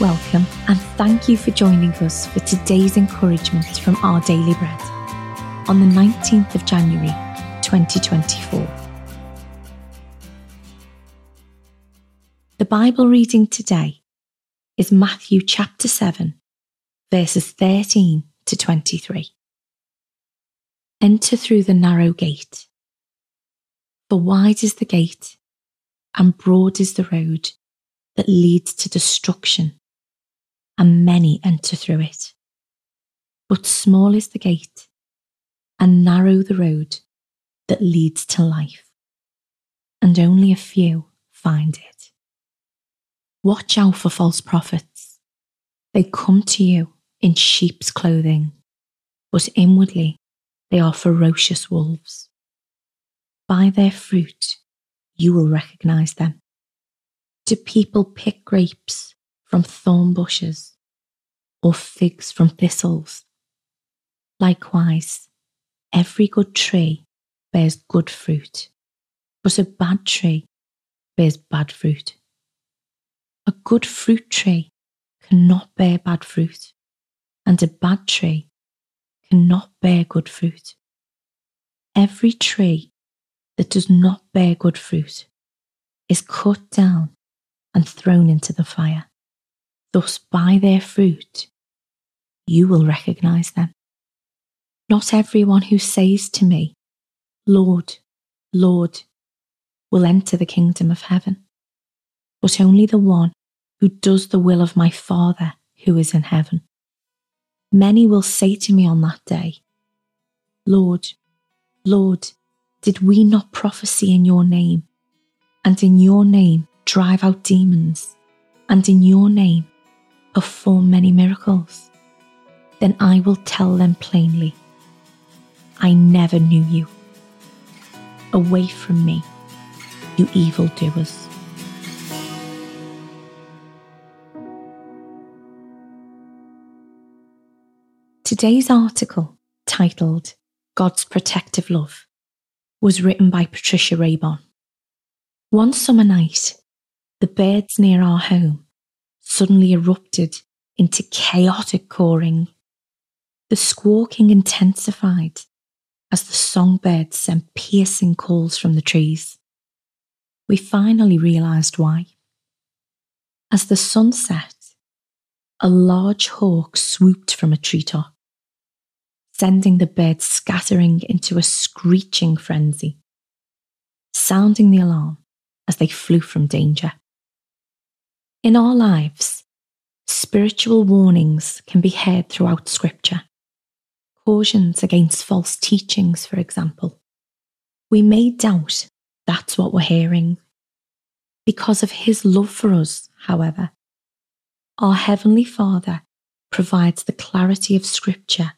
welcome, and thank you for joining us for today's encouragement from Our Daily Bread on the 19th of January 2024. The Bible reading today is Matthew chapter 7, verses 13 to 23. Enter through the narrow gate. For wide is the gate, and broad is the road that leads to destruction, and many enter through it. But small is the gate, and narrow the road that leads to life, and only a few find it. Watch out for false prophets. They come to you in sheep's clothing, but inwardly they are ferocious wolves. By their fruit you will recognize them. Do people pick grapes from thorn bushes or figs from thistles? Likewise, every good tree bears good fruit, but a bad tree bears bad fruit. A good fruit tree cannot bear bad fruit, and a bad tree cannot bear good fruit. Every tree that does not bear good fruit is cut down and thrown into the fire. Thus, by their fruit, you will recognize them. Not everyone who says to me, Lord, Lord, will enter the kingdom of heaven, but only the one who does the will of my Father who is in heaven. Many will say to me on that day, Lord, Lord, did we not prophesy in your name, and in your name drive out demons, and in your name perform many miracles? Then I will tell them plainly, I never knew you. Away from me, you evildoers. Today's article, titled God's Protective Love, was written by Patricia Raybon. One summer night, the birds near our home suddenly erupted into chaotic cawing. The squawking intensified as the songbirds sent piercing calls from the trees. We finally realised why. As the sun set, a large hawk swooped from a treetop sending the birds scattering into a screeching frenzy, sounding the alarm as they flew from danger. In our lives, spiritual warnings can be heard throughout Scripture. Cautions against false teachings, for example. We may doubt that's what we're hearing. Because of His love for us, however, our Heavenly Father provides the clarity of Scripture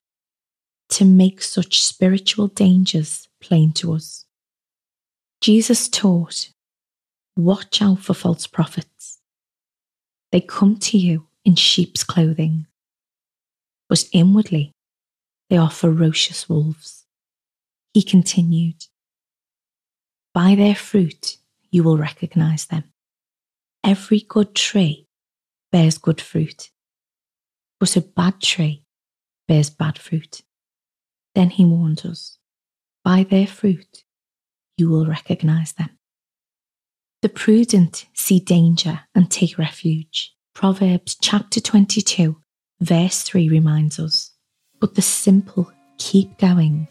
to make such spiritual dangers plain to us. Jesus taught, Watch out for false prophets. They come to you in sheep's clothing, but inwardly they are ferocious wolves. He continued, By their fruit you will recognize them. Every good tree bears good fruit, but a bad tree bears bad fruit. Then he warned us By their fruit you will recognize them. The prudent see danger and take refuge. Proverbs chapter 22, verse 3 reminds us. But the simple keep going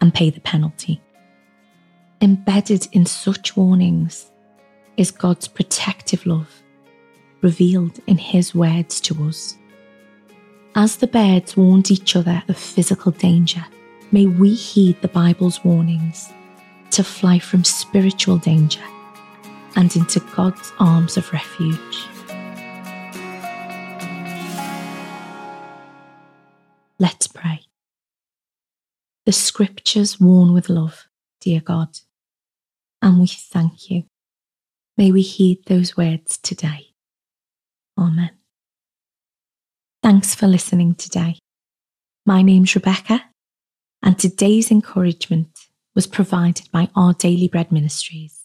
and pay the penalty. Embedded in such warnings is God's protective love, revealed in His words to us. As the birds warned each other of physical danger, may we heed the Bible's warnings to fly from spiritual danger and into God's arms of refuge. Let's pray. The scriptures warn with love, dear God, and we thank you. May we heed those words today. Amen. Thanks for listening today. My name's Rebecca, and today's encouragement was provided by Our Daily Bread Ministries.